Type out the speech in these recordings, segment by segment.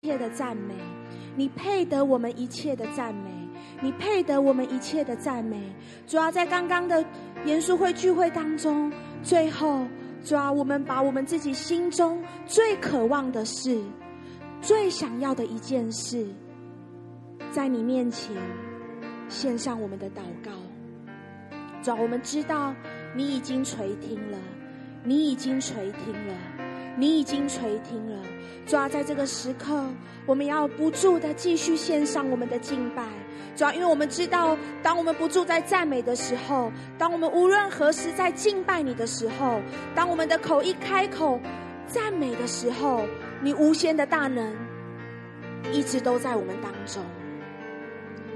一切的赞美，你配得我们一切的赞美，你配得我们一切的赞美。主要在刚刚的严肃会聚会当中，最后主要我们把我们自己心中最渴望的事、最想要的一件事，在你面前献上我们的祷告。主要我们知道你已经垂听了，你已经垂听了，你已经垂听了。主要在这个时刻，我们要不住的继续献上我们的敬拜。主要因为我们知道，当我们不住在赞美的时候，当我们无论何时在敬拜你的时候，当我们的口一开口赞美的时候，你无限的大能一直都在我们当中。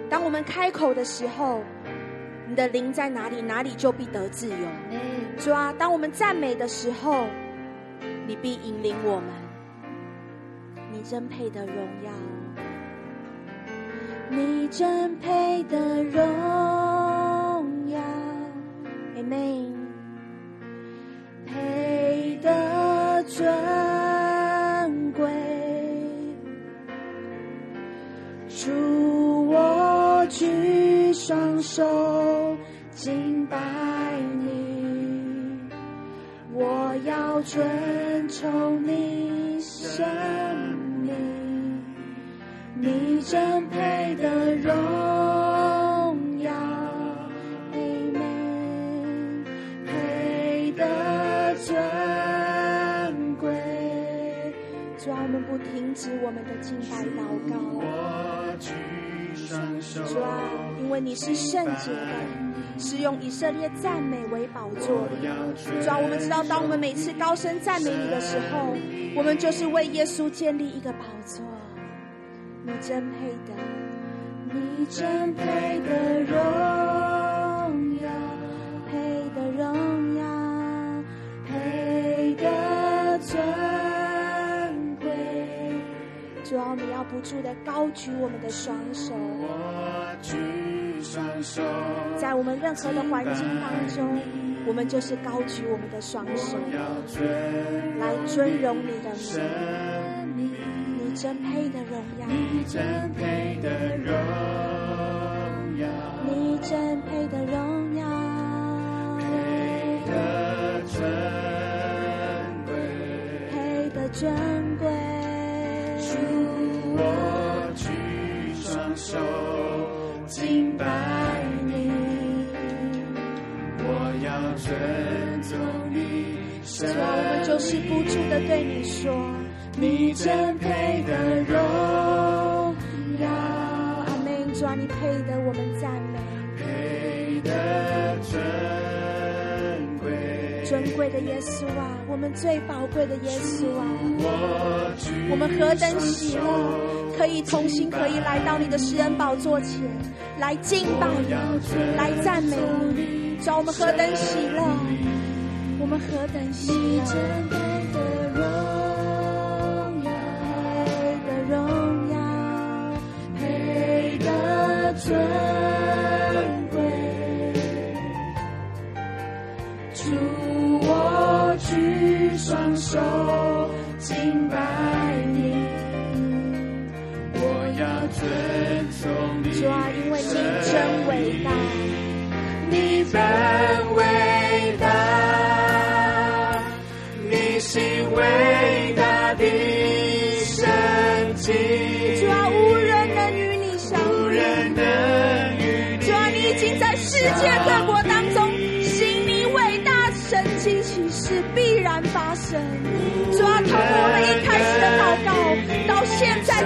当我们开口的时候，你的灵在哪里，哪里就必得自由。主啊，当我们赞美的时候，你必引领我们。你真配的荣耀，你真配的荣耀，Amen，配的尊贵，主我举双手敬拜你，我要尊崇你生命。你真配的荣耀，Amen，配的尊贵。主啊，我们不停止我们的敬拜祷告。主啊，因为你是圣洁的，是用以色列赞美为宝座。主啊，我们知道，当我们每次高声赞美你的时候，我们就是为耶稣建立一个宝座。你真配的，你真配的荣耀，配的荣耀，配的尊贵。主啊，我们要不住的高举我们的双手，我举双手，在我们任何的环境当中，我们就是高举我们的双手，来尊荣你的名。你真配的荣耀，你真配的荣耀，你真配的荣耀，配的尊贵，配的尊贵。主，我举双手敬拜你，我要尊重你。主啊，我们就是不住的对你说。你真配得荣耀，阿门。主啊，你配得我们赞美，配得尊贵，尊贵的耶稣啊，我们最宝贵的耶稣啊，我们何等喜乐，可以同心，可以来到你的施恩宝座前来敬拜你，来赞美你。主，我们何等喜乐，我们何等喜乐。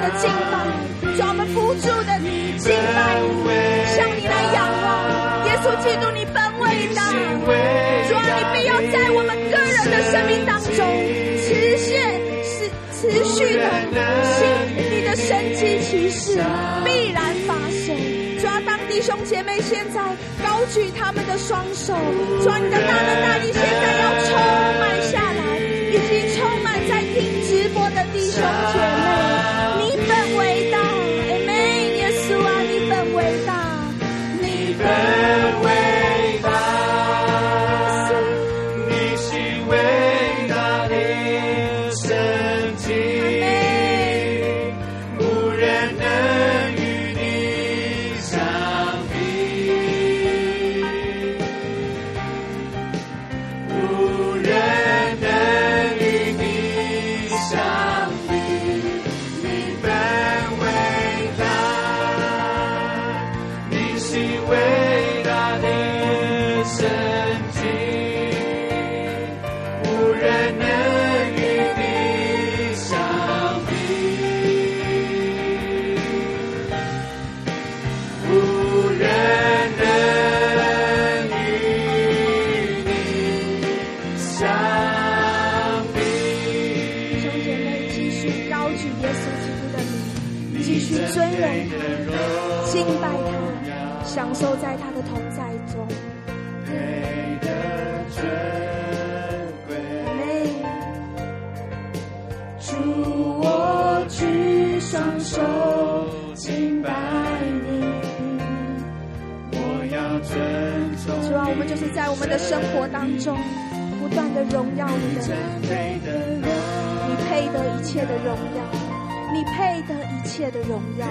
的敬拜，主啊，我们不住的敬拜你，向你来仰望。耶稣基督，你本伟大。主啊，你必要在我们个人的生命当中持续、是持续的行你的神奇奇事，必然发生。主啊，当弟兄姐妹，现在高举他们的双手，主啊你的大能大力，现在要充满下来，你配得一切的荣耀。你配得一切的荣耀。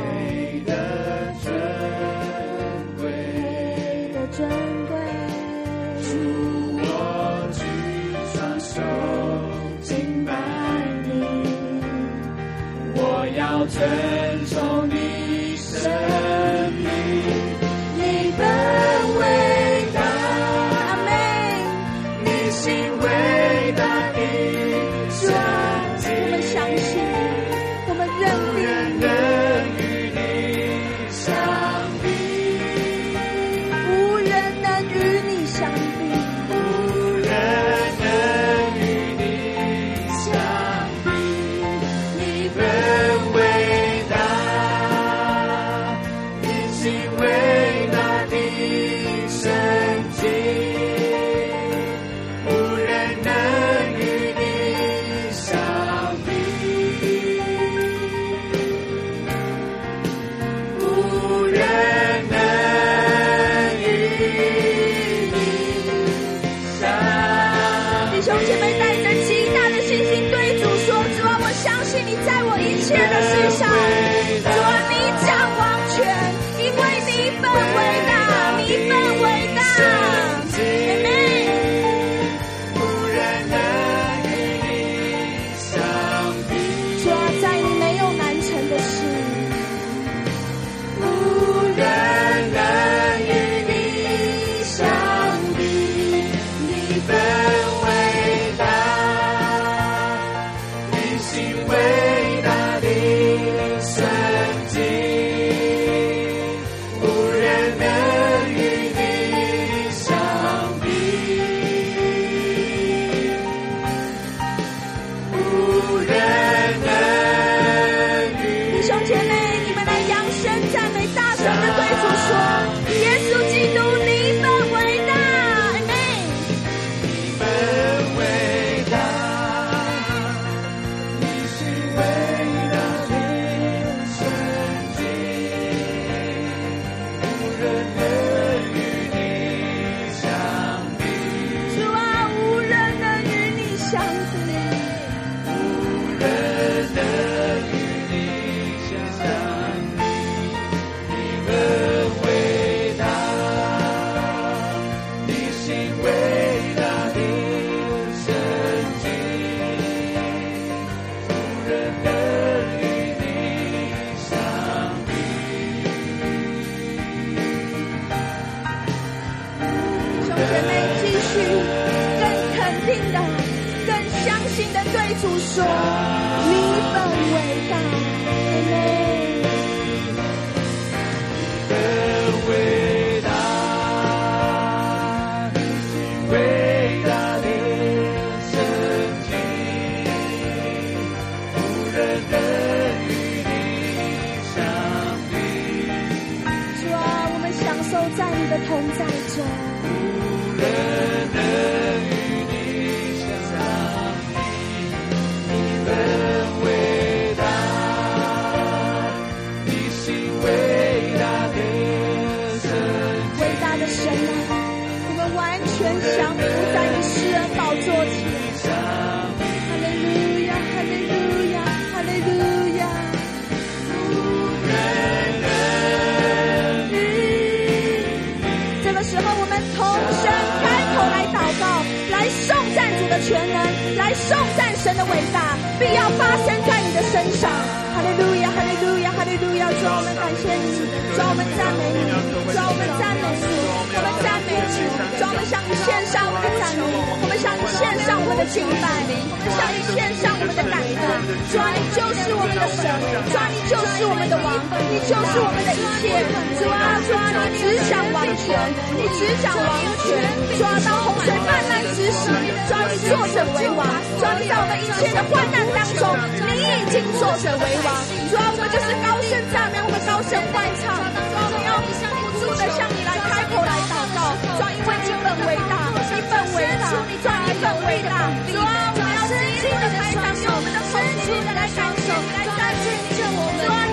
我们的王，你就是我们的一切。主啊，主啊，你只想王权，你只想王权。主到，当洪水泛滥之时，抓，你坐着为王。抓到，你在我们一切的患难当中，你已经坐着为王。主啊，我们就是高声赞美，我们高声欢唱。主啊，我们要不住的向你来开口来祷告。主啊，因为你本伟大，你本伟大，主啊，你本伟大。主，我们要尽力的拍掌用我们的丰足，来感受，来赞美。我们。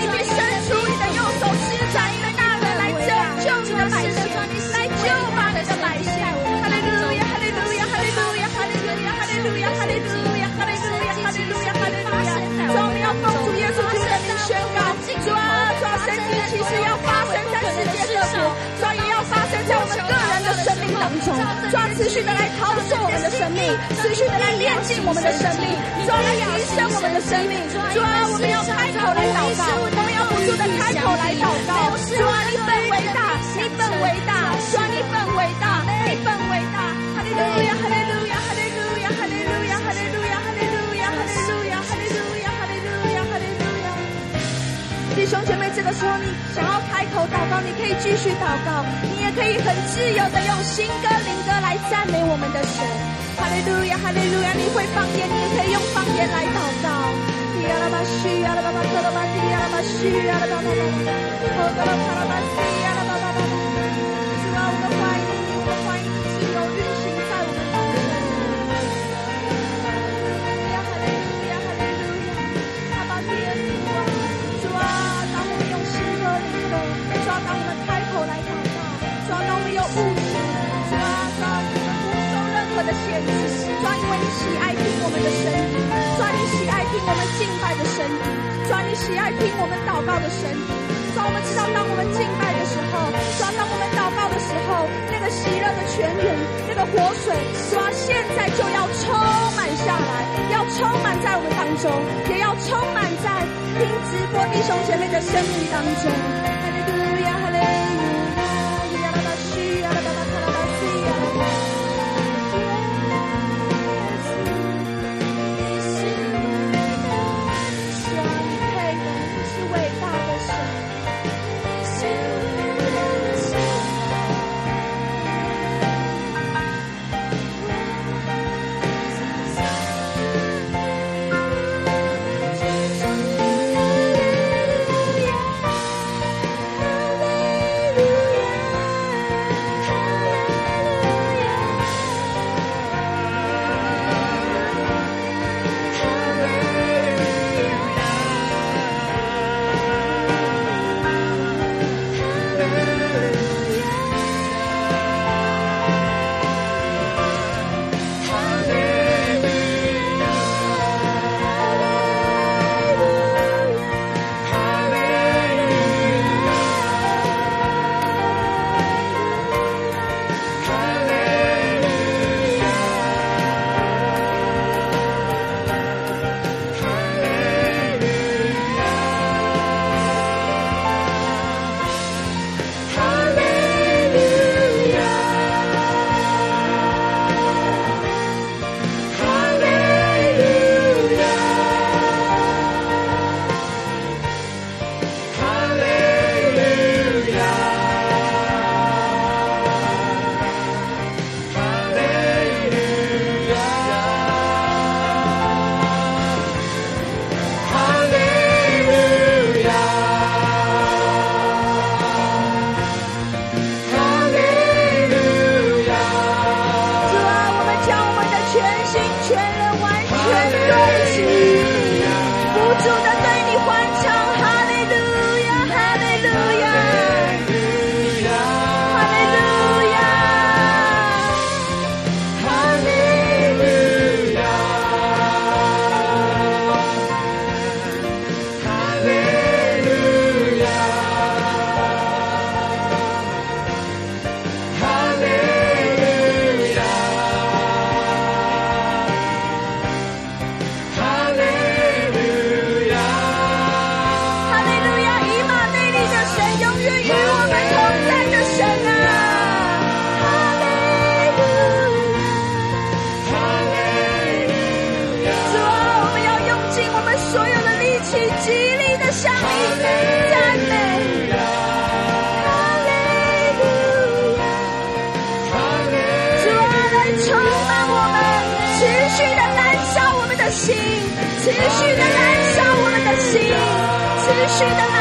持续的来陶冶我们的生命，持续的来炼净我们的生命，抓，来提升我们的生命，主啊，我们要开口来祷告，我们要不住的开口来祷告，主啊，你本伟大，你本伟大，主啊，你本伟大，你本伟大，哈利路亚，哈利路亚，这个时候你想要开口祷告，你可以继续祷告，你也可以很自由的用新歌灵歌来赞美我们的神。哈利路亚，哈利路亚！你会方言，你也可以用方言来祷告。咿呀啦吧嘘呀啦吧吧，哒啦吧咿呀啦吧嘘呀啦吧吧吧，哦哒任何的限制，主啊，因为你喜爱听我们的声音，主啊，你喜爱听我们敬拜的声音，主啊，你喜爱听我们祷告的声音，主啊，我们知道当我们敬拜的时候，主啊，当我们祷告的时候，那个喜乐的泉源，那个活水，主啊，现在就要充满下来，要充满在我们当中，也要充满在听直播弟兄姐妹的生命当中。to the Từ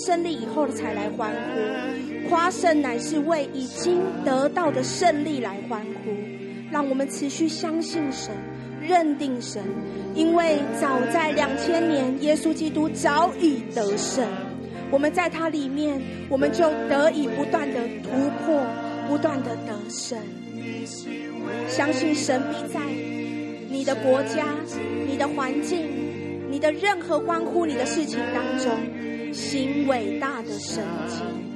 胜，利以后才来欢呼，夸胜乃是为已经得到的胜利来欢呼。让我们持续相信神，认定神，因为早在两千年，耶稣基督早已得胜。我们在他里面，我们就得以不断的突破，不断的得胜。相信神必在你的国家、你的环境、你的任何关乎你的事情当中，行伟大的神迹。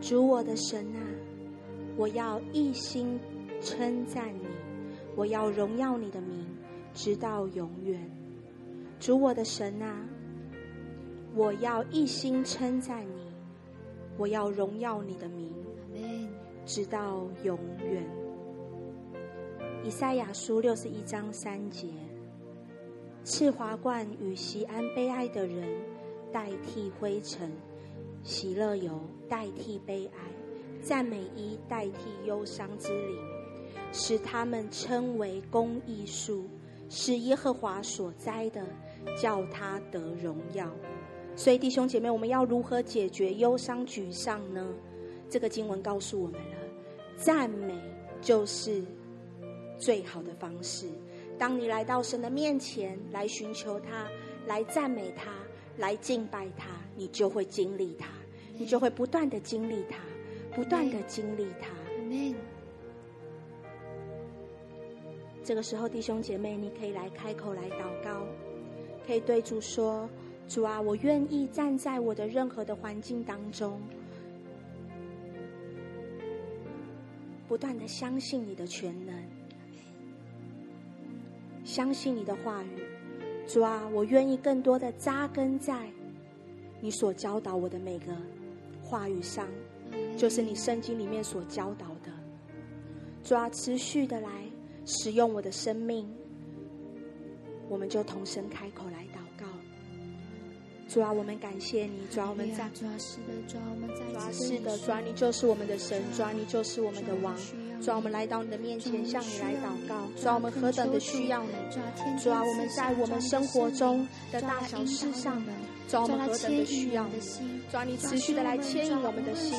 主我的神啊，我要一心称赞你，我要荣耀你的名，直到永远。主我的神啊，我要一心称赞你，我要荣耀你的名，直到永远。以赛亚书六十一章三节：赐华冠与西安悲哀的人，代替灰尘。喜乐油代替悲哀，赞美衣代替忧伤之灵，使他们称为公义树，是耶和华所栽的，叫他得荣耀。所以弟兄姐妹，我们要如何解决忧伤沮丧呢？这个经文告诉我们了，赞美就是最好的方式。当你来到神的面前来寻求他，来赞美他。来敬拜他，你就会经历他，你就会不断的经历他，不断的经历他。这个时候，弟兄姐妹，你可以来开口来祷告，可以对主说：“主啊，我愿意站在我的任何的环境当中，不断的相信你的全能，相信你的话语。”主啊，我愿意更多的扎根在你所教导我的每个话语上，就是你圣经里面所教导的。主啊，持续的来使用我的生命，我们就同声开口来祷告。主啊，我们感谢你，主啊，我们赞。主啊，是的，主啊，我们在。主啊，是的，主啊，你就是我们的神，主啊，你就是我们的王。主啊，我们来到你的面前，向你来祷告。主啊，我们何等的需要你！主啊，我们在我们生活中的大小事上，主啊，我们何等的需要你！主啊，你持续的来牵引我们的心，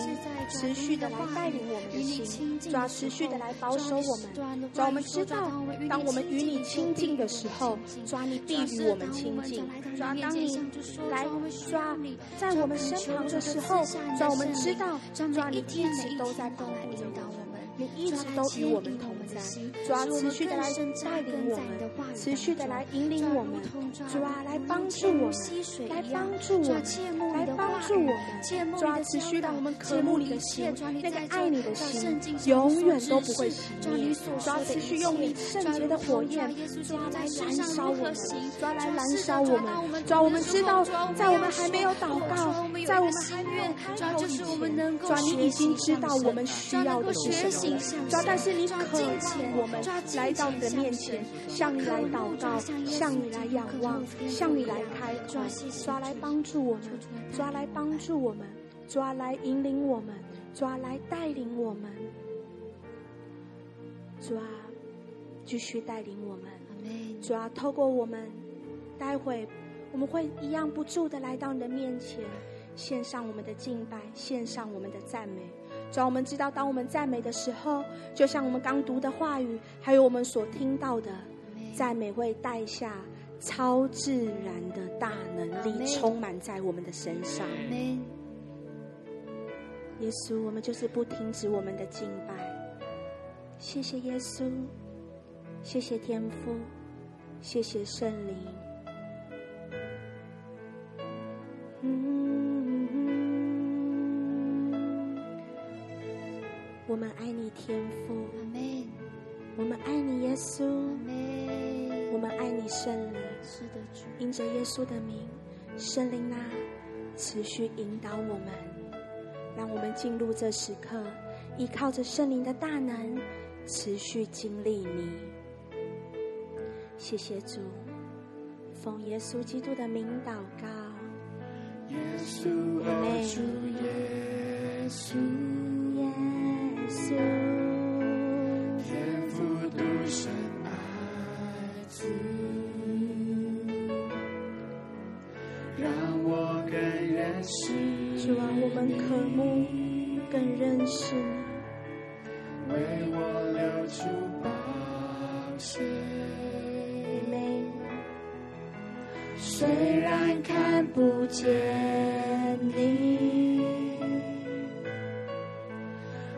持续的来带领我们的心。主啊，持续的来保守我们。主啊，我们知道，当我们与你亲近的时候，主啊，你必与我们亲近。主啊，当你来抓在我们身旁的时候，主啊，我们知道，主啊，你一直都在保护着我们。你一直都与我们同在，主啊，持续的来带领我们，持续的来引领我们，主啊，来帮助我们，来帮助我们，来帮助我们，主啊，持续让我们渴慕你的心，那个爱你的心，永远都不会熄灭。主啊，持续用你圣洁的火焰，主啊，来燃烧我们，主啊，来燃烧我们。主啊，我们知道，在我们还没有祷告，在我们还没有开口以前，主啊，你已经知道我们需要的是什么。主，但是你渴望我们来到你的面前，向你来祷告，向你来仰望，向你来开口，主来帮助我们，抓来帮助我们，抓来引领我们，抓来带领我们，主啊，继续带领我们，主啊，透过我们，待会我们会一样不住的来到你的面前，献上我们的敬拜，献上我们的赞美。主要我们知道，当我们赞美的时候，就像我们刚读的话语，还有我们所听到的赞美，会带下超自然的大能力，充满在我们的身上。耶稣，我们就是不停止我们的敬拜。谢谢耶稣，谢谢天父，谢谢圣灵。嗯。我们爱你，天父。我们爱你，耶稣。我们爱你，圣灵。是的，主。因着耶稣的名，圣灵啊，持续引导我们，让我们进入这时刻，依靠着圣灵的大能，持续经历你。谢谢主，奉耶稣基督的名祷告。耶稣，耶稣。天主啊，我们渴慕更认识你，为我流出宝血。虽然看不见你。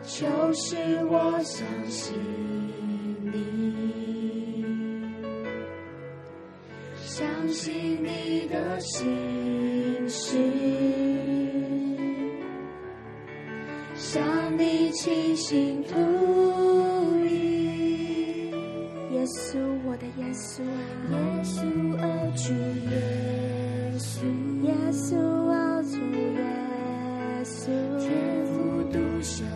就是我相信向你倾心吐意。耶稣，我的耶稣啊，耶稣啊，主耶稣，耶稣啊，主耶稣，天父独生。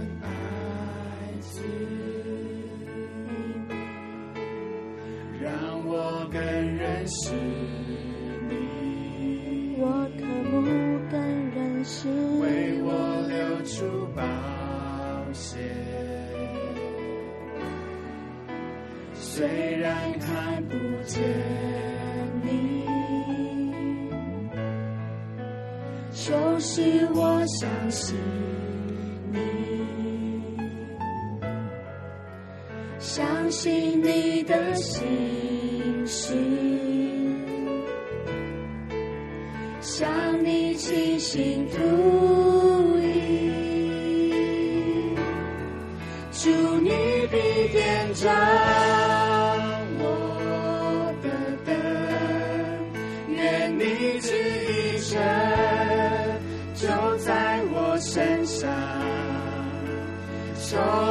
是你，虽然看不见你，就是我相信你，相信你的心事。向你倾心吐意，祝你必点着从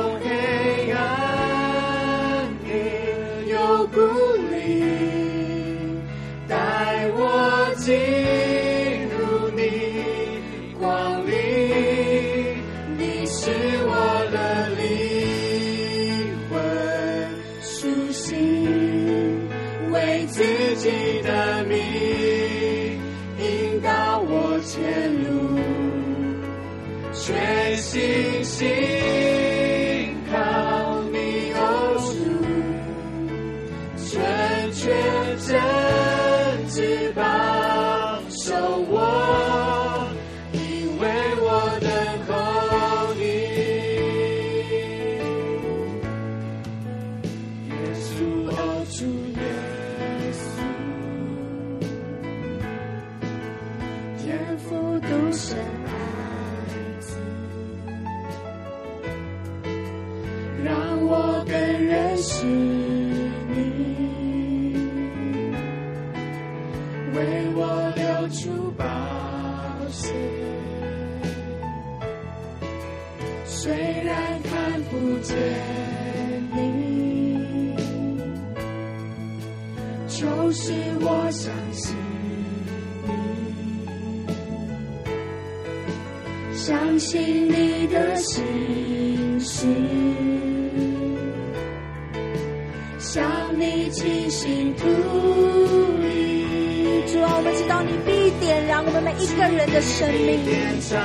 生命延长，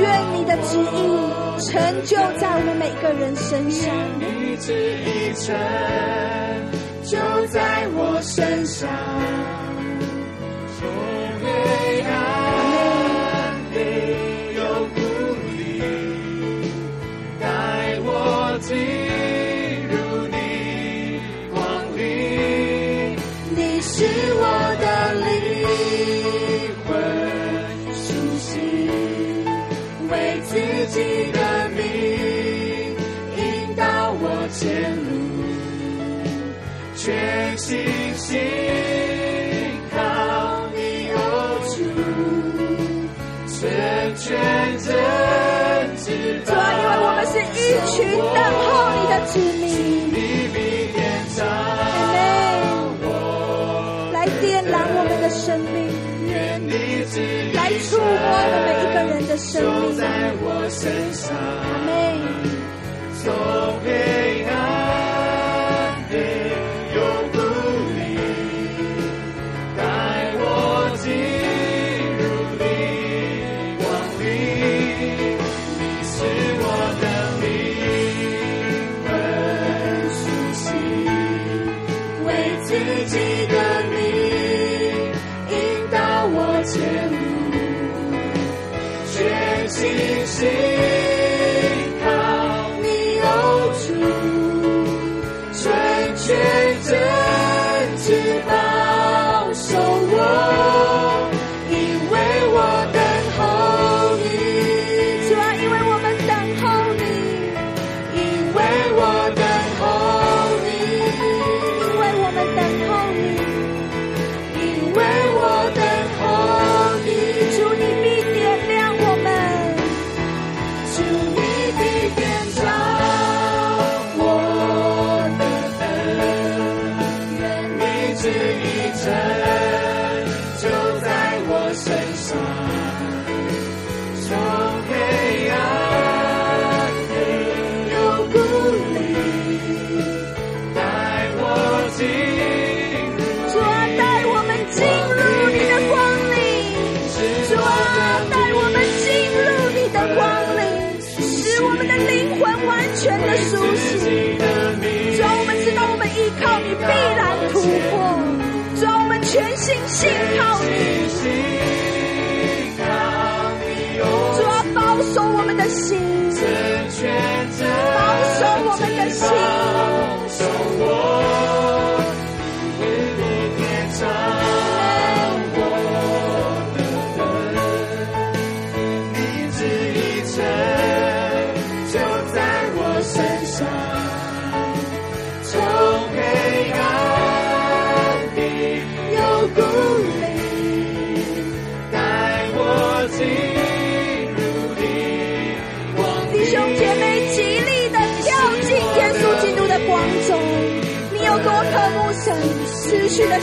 愿你的旨意成就在我们每个人身上，你旨意成就在我身上。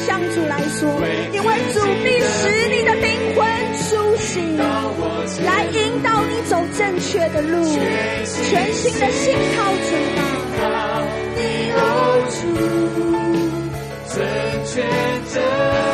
向主来说，因为主必使你的灵魂苏醒，来引导你走正确的路，全新的信靠主吧。主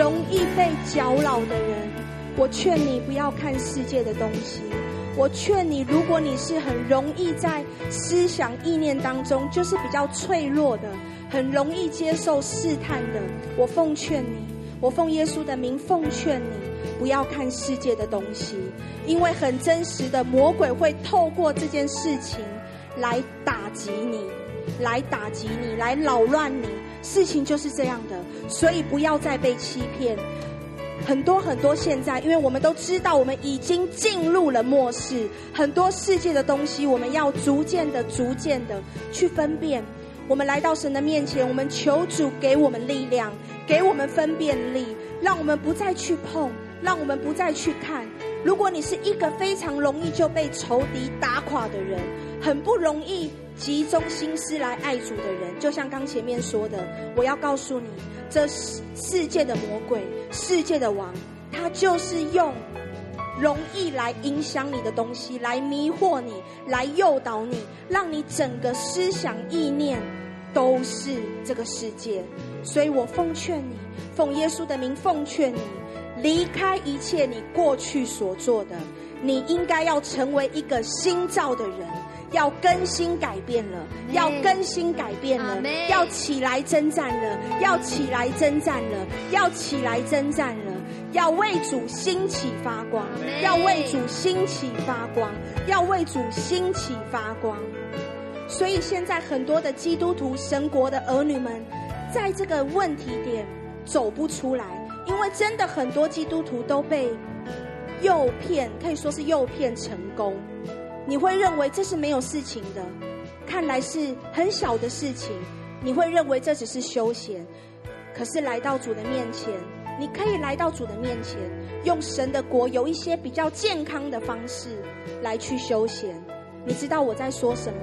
容易被搅扰的人，我劝你不要看世界的东西。我劝你，如果你是很容易在思想意念当中，就是比较脆弱的，很容易接受试探的，我奉劝你，我奉耶稣的名奉劝你，不要看世界的东西，因为很真实的魔鬼会透过这件事情来打击你，来打击你，来扰乱你。事情就是这样的，所以不要再被欺骗。很多很多，现在，因为我们都知道，我们已经进入了末世，很多世界的东西，我们要逐渐的、逐渐的去分辨。我们来到神的面前，我们求主给我们力量，给我们分辨力，让我们不再去碰，让我们不再去看。如果你是一个非常容易就被仇敌打垮的人，很不容易集中心思来爱主的人，就像刚前面说的，我要告诉你。这世界的魔鬼，世界的王，他就是用容易来影响你的东西，来迷惑你，来诱导你，让你整个思想意念都是这个世界。所以我奉劝你，奉耶稣的名奉劝你，离开一切你过去所做的，你应该要成为一个新造的人。要更新改变了，要更新改变了，要起来征战了，要起来征战了，要起来征战了，要为主兴起发光，要为主兴起发光，要为主兴起发光。所以现在很多的基督徒、神国的儿女们，在这个问题点走不出来，因为真的很多基督徒都被诱骗，可以说是诱骗成功。你会认为这是没有事情的，看来是很小的事情。你会认为这只是休闲，可是来到主的面前，你可以来到主的面前，用神的国有一些比较健康的方式来去休闲。你知道我在说什么？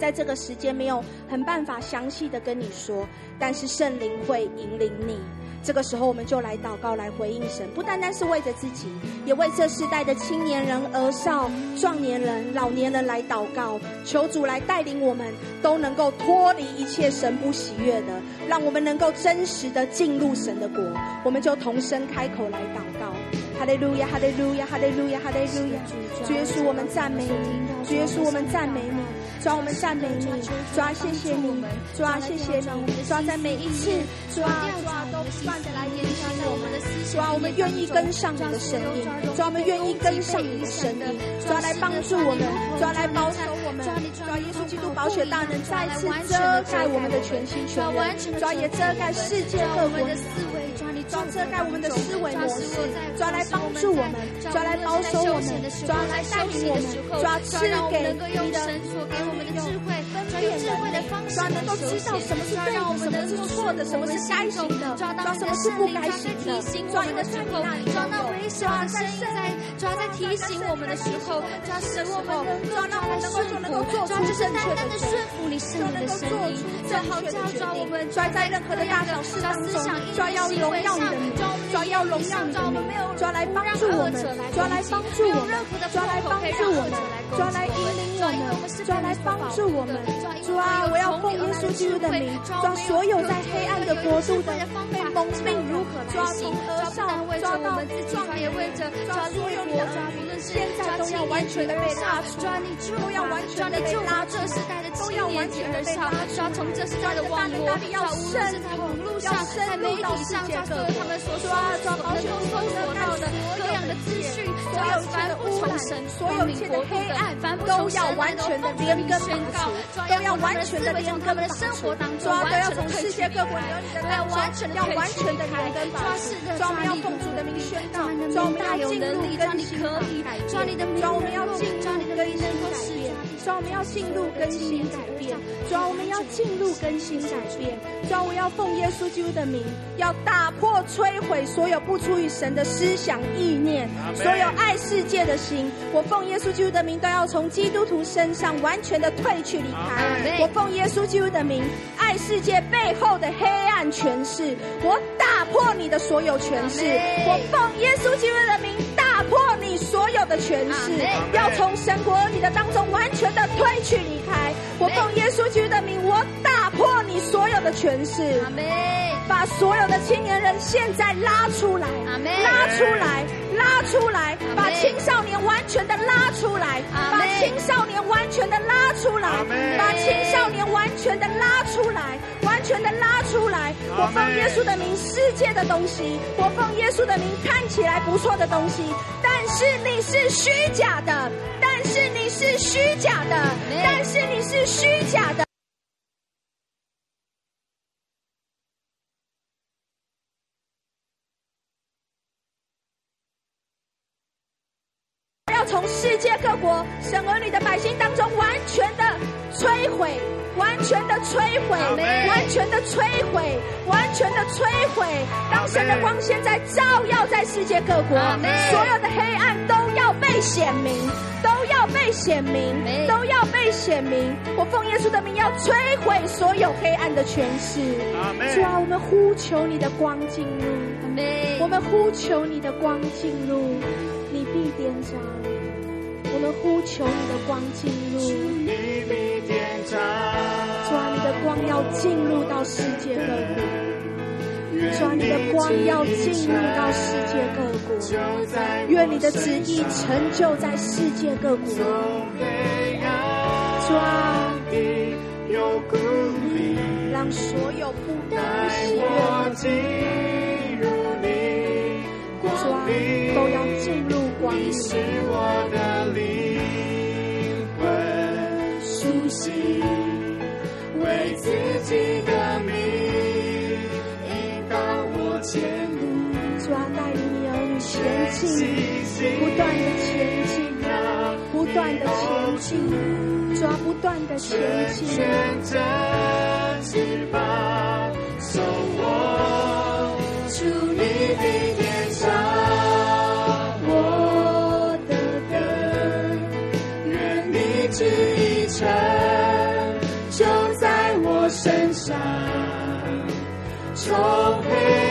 在这个时间没有很办法详细的跟你说，但是圣灵会引领你。这个时候，我们就来祷告，来回应神，不单单是为着自己，也为这世代的青年人、儿少、壮年人、老年人来祷告，求主来带领我们，都能够脱离一切神不喜悦的，让我们能够真实的进入神的国。我们就同声开口来祷告：哈利路亚，哈利路亚，哈利路亚，哈利路亚！主耶稣，我们赞美你；主耶稣，我们赞美你。主，我们赞美你；主，谢谢你；主，谢谢你；主啊，在每一次，主啊，主啊，都不断的来延续我们的思想。主，我们愿意跟上你的声音；主，我们愿意跟上你的声音；主，来帮助我们；主，来保守我们；主，耶稣基督宝血大能再次遮盖我们的全心全人；主，也遮盖世界各国的思维；主啊，遮盖我们的思维模式；主啊，来帮助我们；主啊，来保守我们；主，来带领我们；主，赐给你的。我们的智慧，专有智慧的方式，能够知道什么是对的，什么是错的，什么是该行的，抓到什么是不该行的。抓你的时候，抓那微小的声音在，抓在提醒我们的时候，抓使我们能够就能够做出正确的顺服你圣灵的声音，最好抓抓我们抓在任何的大小事当中，抓要荣耀你的名，抓要荣耀你的名，抓来帮助我们，抓来帮助我们，抓来帮助我们，抓来引领我们，抓来。帮助我们，主啊！我要奉耶稣基督的名，抓所有在黑暗的国度的被蒙蔽，如何抓从儿少抓到壮年，为着抓所有国家，现在都要完全的被拉出，都要完全的被拉出，都要完全的被拉出，抓从这世代的网络，要渗透，要渗透到世界各地，抓抓保守所得到的各样的资讯，所有凡不从神、所有一切的黑暗，都要完全的连。根拔除，都要完全的连根拔除，抓都要从世界各国完全要完全的连根拔除，抓我们要奉主的名宣告，抓我们要进入更新改变，抓我们要进入更新改变，抓我们要进入更新改变，抓我们要进入更新改变，抓我要奉耶稣基督的名，要打破摧毁所有不出于神的思想意念，所有爱世界的心，我奉耶稣基督的名，都要从基督徒身上完全。的退去离开，我奉耶稣基督的名，爱世界背后的黑暗权势，我打破你的所有权势，我奉耶稣基督的名，你所有的权势，要从神国儿女的当中完全的退去离开，我奉耶稣基督的名，我打破你所有的权势。把所有的青年人现在拉出来。拉出来，拉出来，把青少年完全的拉出来，把青少年完全的拉出来，把青少年完全的拉出来，完全的拉出来。我奉耶稣的名，世界的东西，我奉耶稣的名，看起来不错的东西，但是你是虚假的，但是你是虚假的，但是你是虚假的。要从世界各国神儿女的百姓当中完全的摧毁，完全的摧毁，完全的摧毁，完全的摧毁。当神的光现在照耀在世界各国，所有的黑暗都要被显明，都要被显明，都要被显明。我奉耶稣的名要摧毁所有黑暗的权势。主啊，我们呼求你的光进入，我们呼求你的光进入。你必点着，我我们呼求你的光进入。主啊，你的光要进入到世界各国。主啊，你的光要进入到世界各国。愿你的旨意成就在世界各国。主啊，让所有不得不喜悦，你是我的灵魂苏醒，为自己的名引导我前路。主啊，带领你儿女前进，不断的前进，不断的前进，主啊，不断的前进。从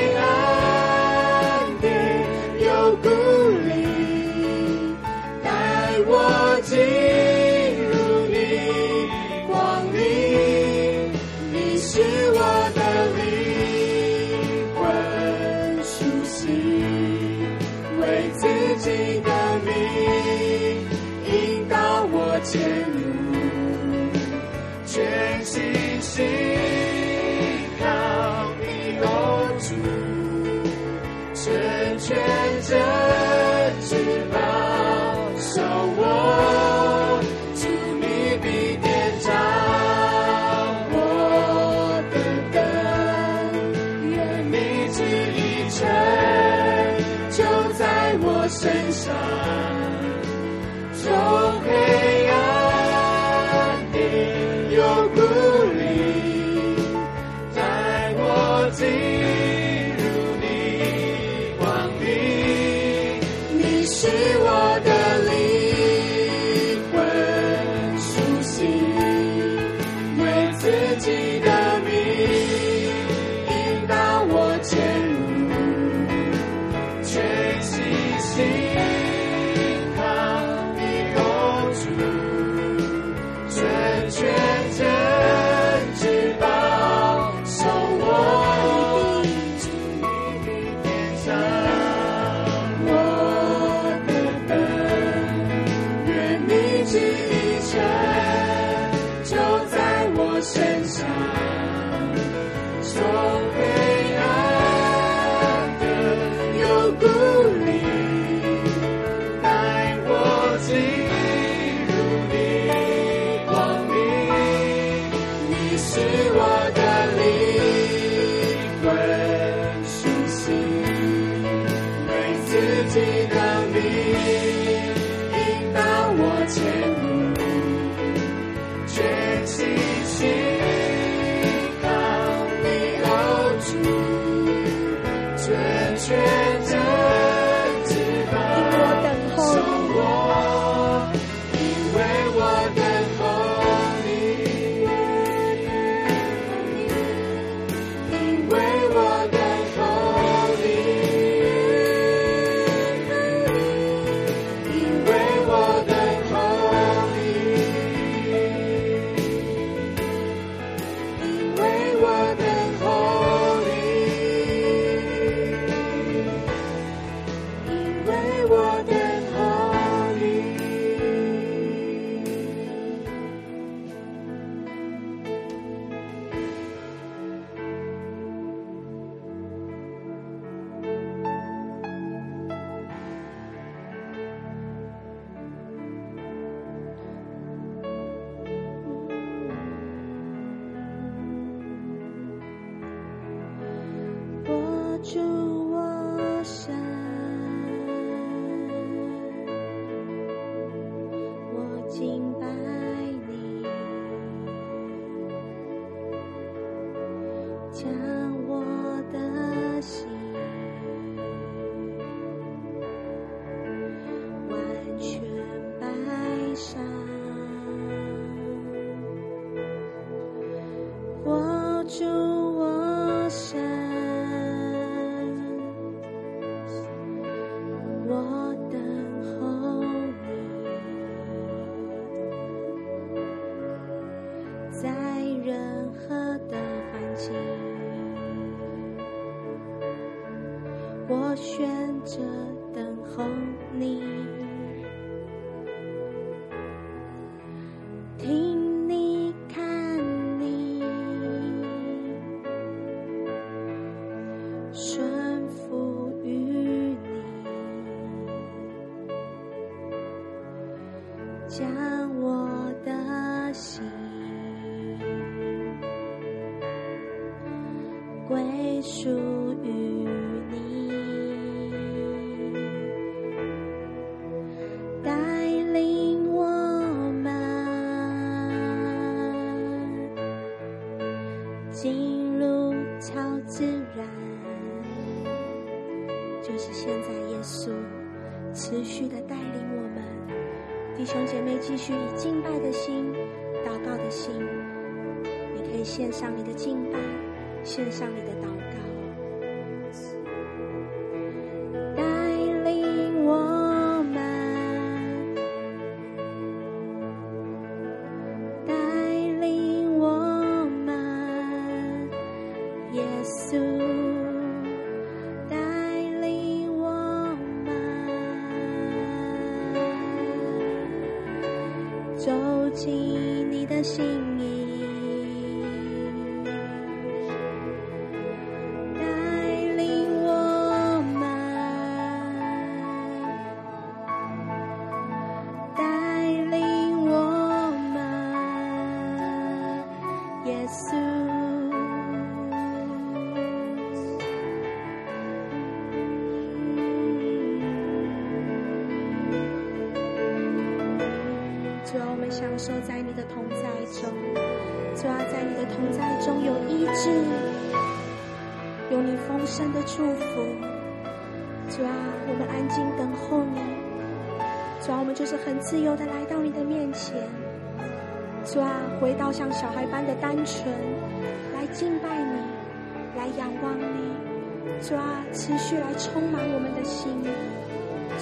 回到像小孩般的单纯，来敬拜你，来仰望你。抓，持续来充满我们的心。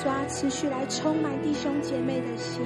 抓，持续来充满弟兄姐妹的心。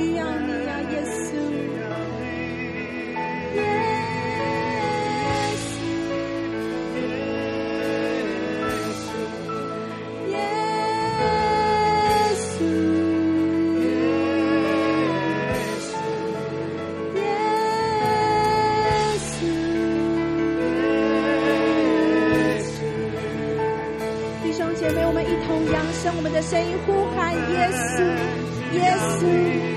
需要你啊，耶稣，耶稣，耶稣，耶稣，耶稣，耶稣，弟兄姐妹，我们一同扬声，我们的声音呼喊耶稣，耶稣。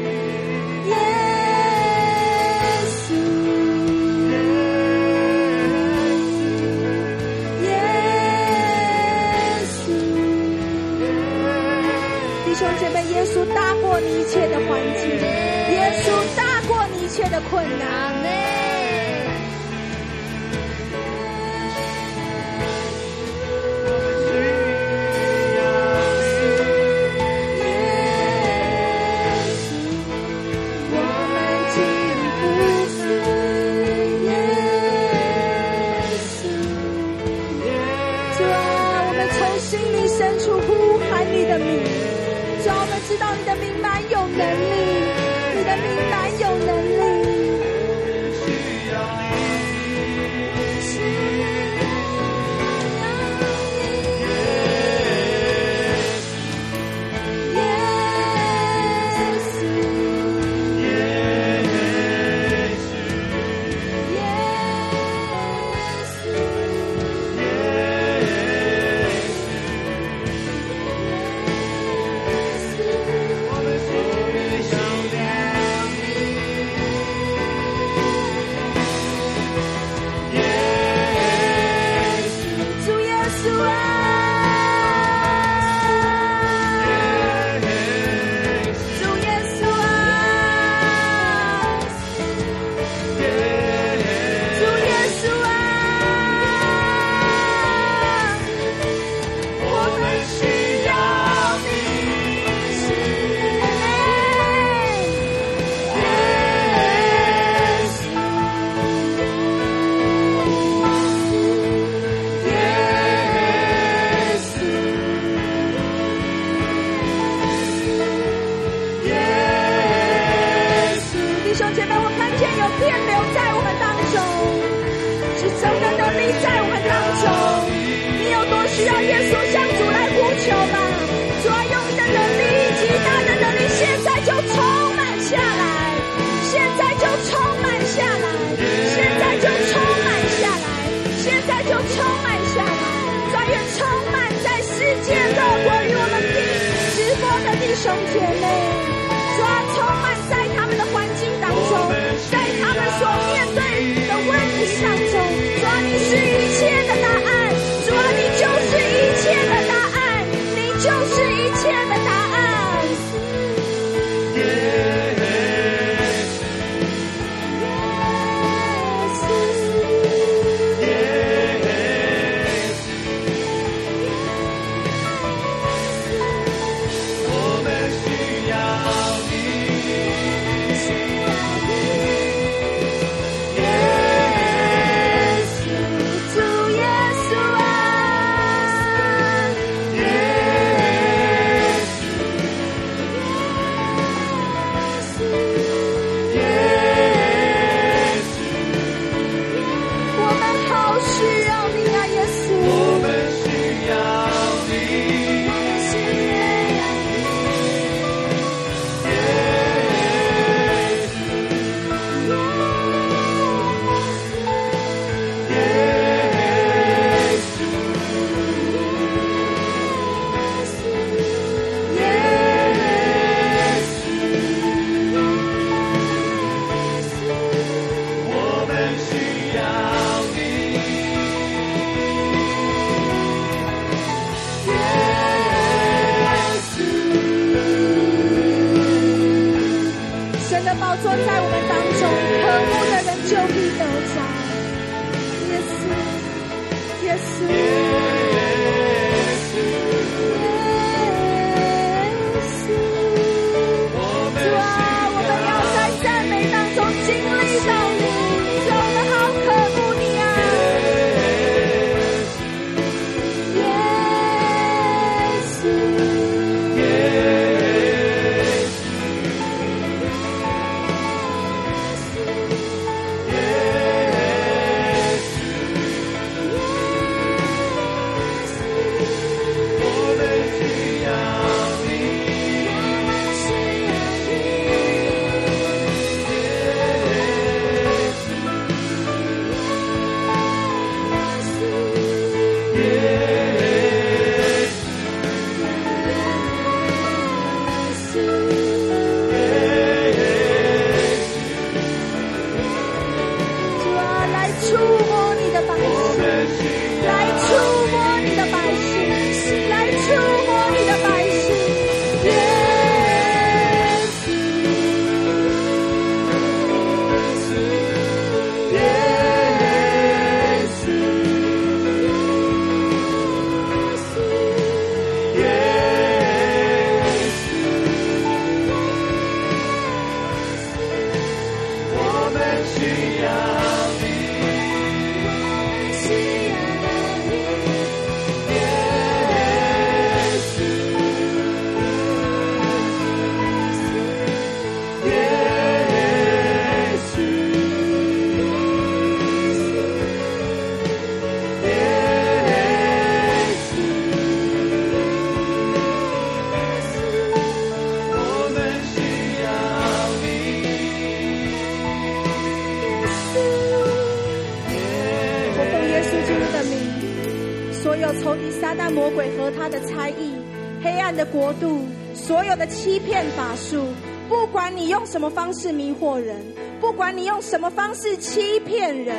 欺骗法术，不管你用什么方式迷惑人，不管你用什么方式欺骗人，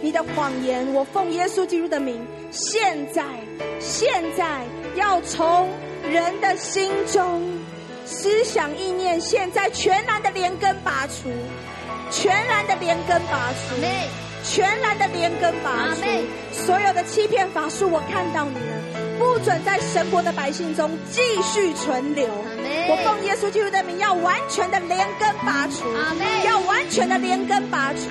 你的谎言，我奉耶稣基督的名，现在，现在要从人的心中思想意念，现在全然的连根拔除，全然的连根拔除，全然的连根拔除，所有的欺骗法术，我看到你了，不准在神国的百姓中继续存留。我奉耶稣基督的名，要完全的连根拔除，要完全的连根拔除。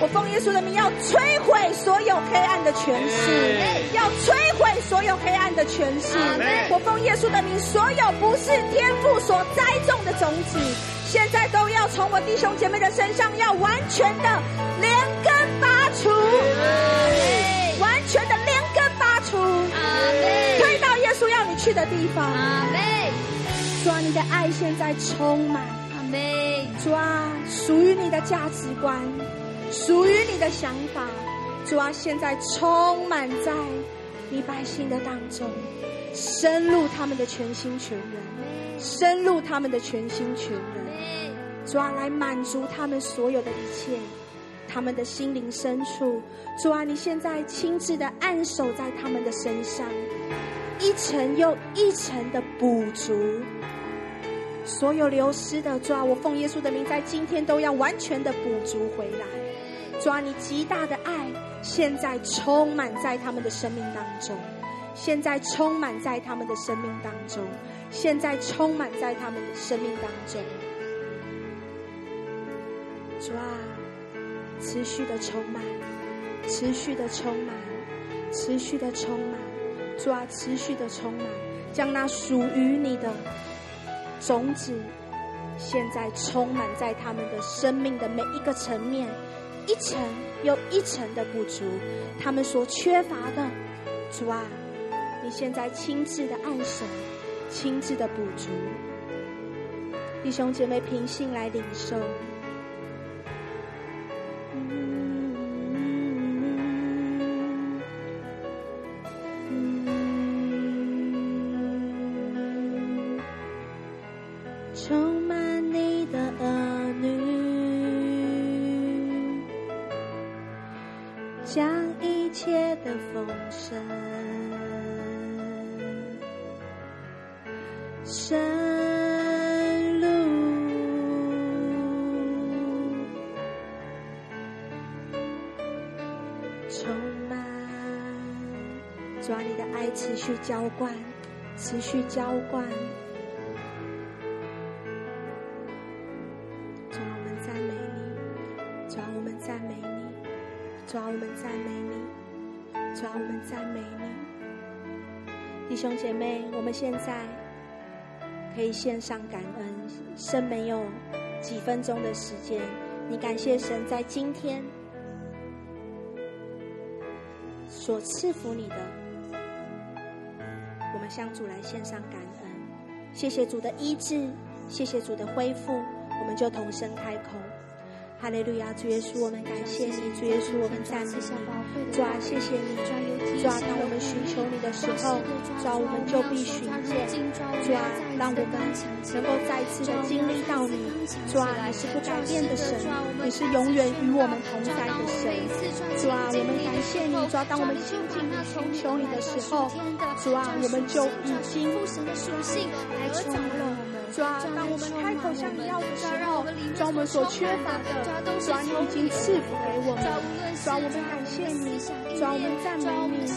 我奉耶稣的名，要摧毁所有黑暗的权势，要摧毁所有黑暗的权势。我奉耶稣的名，所有不是天父所栽种的种子，现在都要从我弟兄姐妹的身上，要完全的连去的地方。主啊，你的爱现在充满，阿妹。主啊，属于你的价值观，属于你的想法，主啊，现在充满在你百姓的当中，深入他们的全心全人。深入他们的全心全人，主啊，来满足他们所有的一切，他们的心灵深处。主啊，你现在亲自的按手在他们的身上，一层又一层的补足所有流失的。主啊，我奉耶稣的名，在今天都要完全的补足回来。主啊，你极大的爱现在充满在他们的生命当中。现在充满在他们的生命当中，现在充满在他们的生命当中。主啊，持续的充满，持续的充满，持续的充满。主啊，持续的充满，将那属于你的种子，现在充满在他们的生命的每一个层面，一层又一层的补足他们所缺乏的。主啊。你现在亲自的按手，亲自的补足，弟兄姐妹平心来领受。续浇灌，持续浇灌。主啊，我们赞美你，主啊，我们赞美你，主啊，我们赞美你，主啊，我们赞美你。弟兄姐妹，我们现在。可以献上感恩，剩没有几分钟的时间，你感谢神在今天所赐福你的，向主来献上感恩，谢谢主的医治，谢谢主的恢复，我们就同声开口。哈利路亚，主耶稣，我们感谢你，主耶稣，我们赞美你，主啊，谢谢你，主啊，当我们寻求你的时候，主啊，我们就必寻见，主啊，让我们能够再次的经历到你，主啊，你是不改变的神，你是永远与我们同在的神，主啊，我们感谢你，主啊，当我们亲近你、寻求你的时候，主啊，我们就已经得着了。主啊，当我们开口向你要的时候，主啊，我们所缺乏的，主啊，你已经赐福给我们。主啊，我们感谢你，主啊，我们赞美你。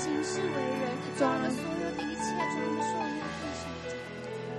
主啊，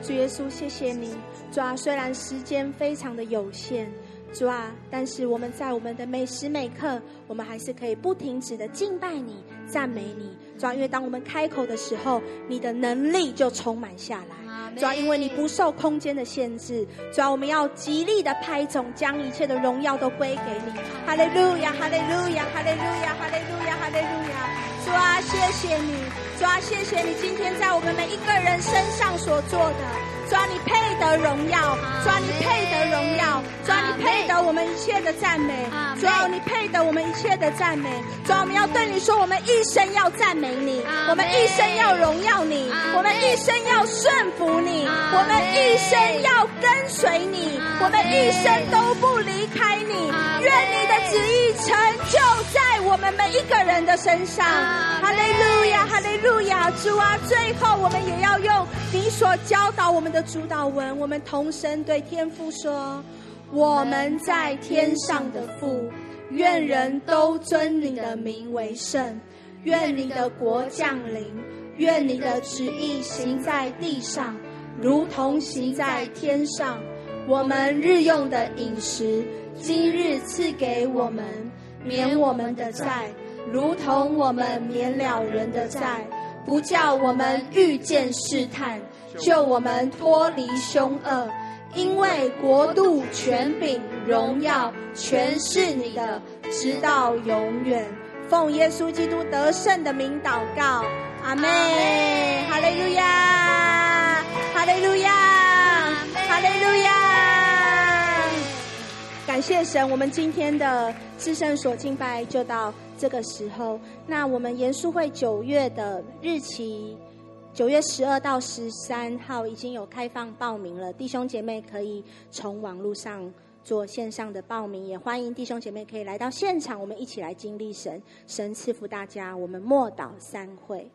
主耶稣，谢谢你。主啊，虽然时间非常的有限，主啊，但是我们在我们的每时每刻，我们还是可以不停止的敬拜你、赞美你。主要，因为当我们开口的时候，你的能力就充满下来。主要因为你不受空间的限制，主要我们要极力的拍总，将一切的荣耀都归给你。哈利路亚，哈利路亚，哈利路亚，哈利路亚，哈利路亚。主啊，谢谢你，主啊，谢谢你今天在我们每一个人身上所做的。主啊，你配得荣耀，主啊，你配得荣耀，主啊，你配得我们一切的赞美，主啊，你配得我们一切的赞美，主啊，我们要对你说，我们一生要赞美你，我们一生要荣耀你，我们一生要顺服你，我们一生要跟随你，我们一生都不离开你，愿你的旨意成就在我们每一个人的身上。哈利路亚，哈利路亚，主啊，最后我们也要用你所教导我们的。主祷文，我们同声对天父说：“我们在天上的父，愿人都尊你的名为圣，愿你的国降临，愿你的旨意行在地上，如同行在天上。我们日用的饮食，今日赐给我们，免我们的债，如同我们免了人的债，不叫我们遇见试探。”救我们脱离凶恶，因为国度、权柄、荣耀，全是你的，直到永远。奉耶稣基督得胜的名祷告，阿妹。哈利路亚，哈利路亚，哈利路亚。感谢神，我们今天的至圣所敬拜就到这个时候。那我们严肃会九月的日期。九月十二到十三号已经有开放报名了，弟兄姐妹可以从网络上做线上的报名，也欢迎弟兄姐妹可以来到现场，我们一起来经历神，神赐福大家，我们默祷三会。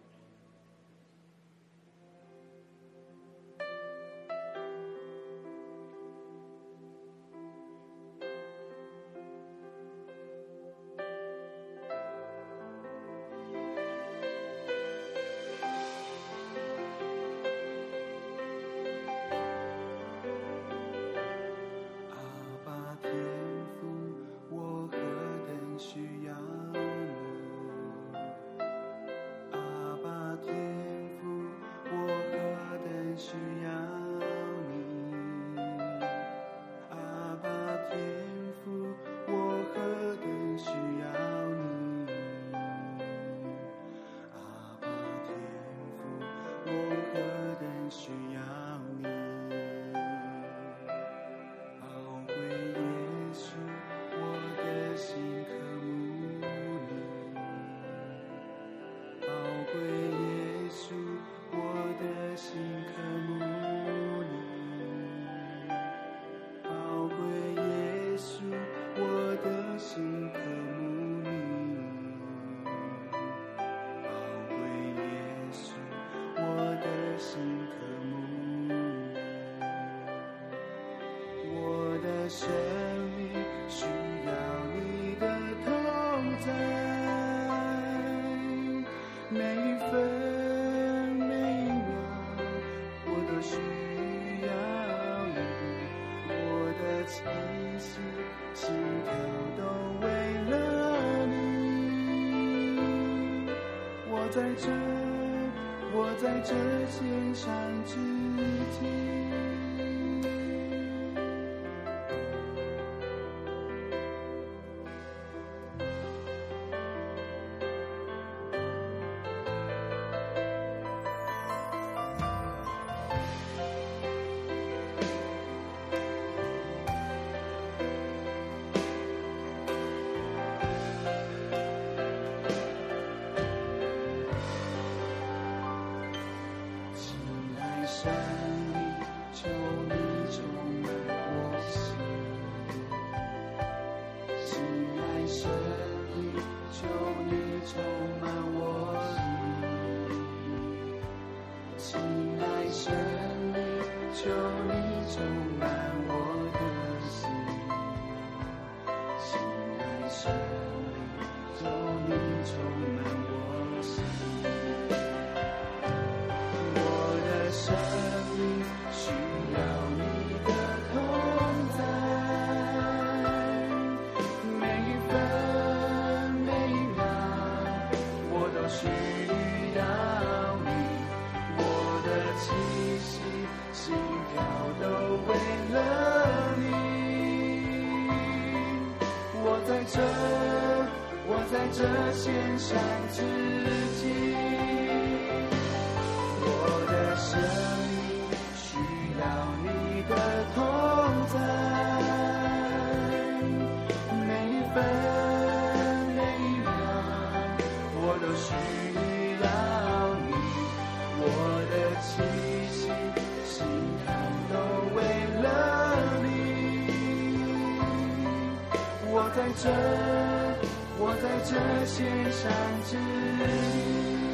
我需要你，我的气息、心跳都为了你。我在这，我在这线上织起。我在这。我在这献上自己。